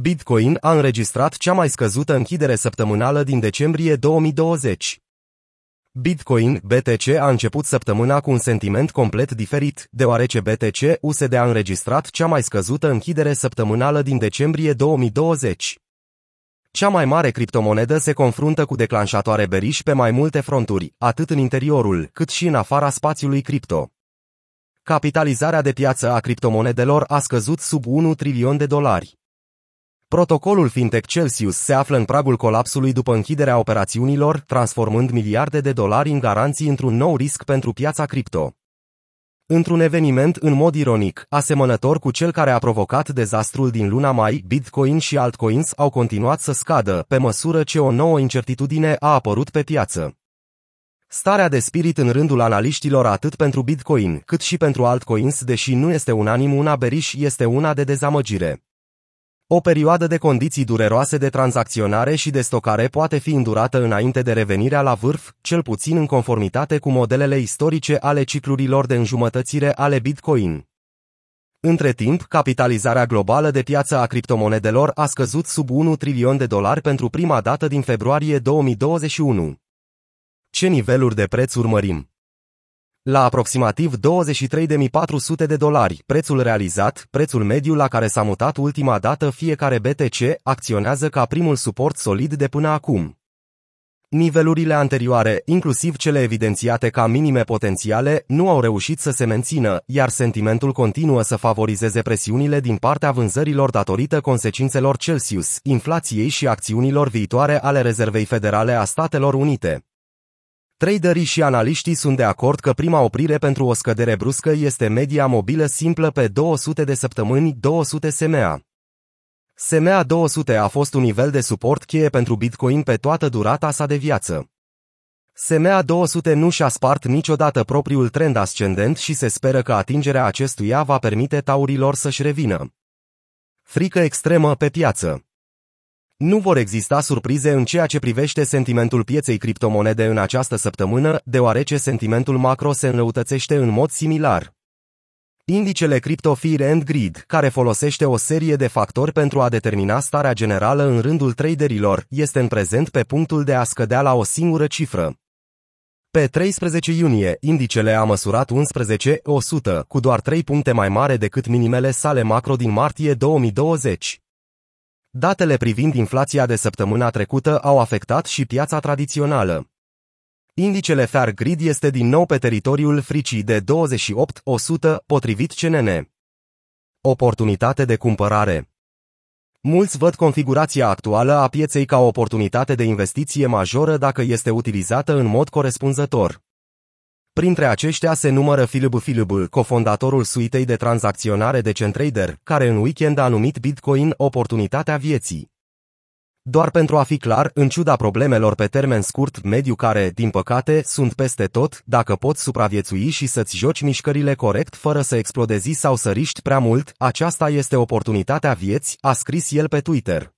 Bitcoin a înregistrat cea mai scăzută închidere săptămânală din decembrie 2020. Bitcoin BTC a început săptămâna cu un sentiment complet diferit, deoarece BTC USD a înregistrat cea mai scăzută închidere săptămânală din decembrie 2020. Cea mai mare criptomonedă se confruntă cu declanșatoare beriși pe mai multe fronturi, atât în interiorul, cât și în afara spațiului cripto. Capitalizarea de piață a criptomonedelor a scăzut sub 1 trilion de dolari. Protocolul fintech Celsius se află în pragul colapsului după închiderea operațiunilor, transformând miliarde de dolari în garanții într-un nou risc pentru piața cripto. Într-un eveniment în mod ironic, asemănător cu cel care a provocat dezastrul din luna mai, Bitcoin și altcoins au continuat să scadă, pe măsură ce o nouă incertitudine a apărut pe piață. Starea de spirit în rândul analiștilor atât pentru Bitcoin, cât și pentru altcoins, deși nu este unanim una beriș, este una de dezamăgire. O perioadă de condiții dureroase de tranzacționare și de stocare poate fi îndurată înainte de revenirea la vârf, cel puțin în conformitate cu modelele istorice ale ciclurilor de înjumătățire ale Bitcoin. Între timp, capitalizarea globală de piață a criptomonedelor a scăzut sub 1 trilion de dolari pentru prima dată din februarie 2021. Ce niveluri de preț urmărim? La aproximativ 23.400 de dolari, prețul realizat, prețul mediu la care s-a mutat ultima dată fiecare BTC, acționează ca primul suport solid de până acum. Nivelurile anterioare, inclusiv cele evidențiate ca minime potențiale, nu au reușit să se mențină, iar sentimentul continuă să favorizeze presiunile din partea vânzărilor datorită consecințelor Celsius, inflației și acțiunilor viitoare ale Rezervei Federale a Statelor Unite. Traderii și analiștii sunt de acord că prima oprire pentru o scădere bruscă este media mobilă simplă pe 200 de săptămâni 200 SMA. SMA 200 a fost un nivel de suport cheie pentru Bitcoin pe toată durata sa de viață. SMA 200 nu și-a spart niciodată propriul trend ascendent și se speră că atingerea acestuia va permite taurilor să-și revină. Frică extremă pe piață nu vor exista surprize în ceea ce privește sentimentul pieței criptomonede în această săptămână, deoarece sentimentul macro se înrăutățește în mod similar. Indicele Crypto Fear and Greed, care folosește o serie de factori pentru a determina starea generală în rândul traderilor, este în prezent pe punctul de a scădea la o singură cifră. Pe 13 iunie, indicele a măsurat 11.100, cu doar 3 puncte mai mare decât minimele sale macro din martie 2020. Datele privind inflația de săptămâna trecută au afectat și piața tradițională. Indicele Fair Grid este din nou pe teritoriul fricii de 28-100, potrivit CNN. Oportunitate de cumpărare Mulți văd configurația actuală a pieței ca o oportunitate de investiție majoră dacă este utilizată în mod corespunzător. Printre aceștia se numără Philip Philip, cofondatorul suitei de tranzacționare de Centrader, care în weekend a numit Bitcoin oportunitatea vieții. Doar pentru a fi clar, în ciuda problemelor pe termen scurt, mediu care, din păcate, sunt peste tot, dacă poți supraviețui și să-ți joci mișcările corect fără să explodezi sau să riști prea mult, aceasta este oportunitatea vieții, a scris el pe Twitter.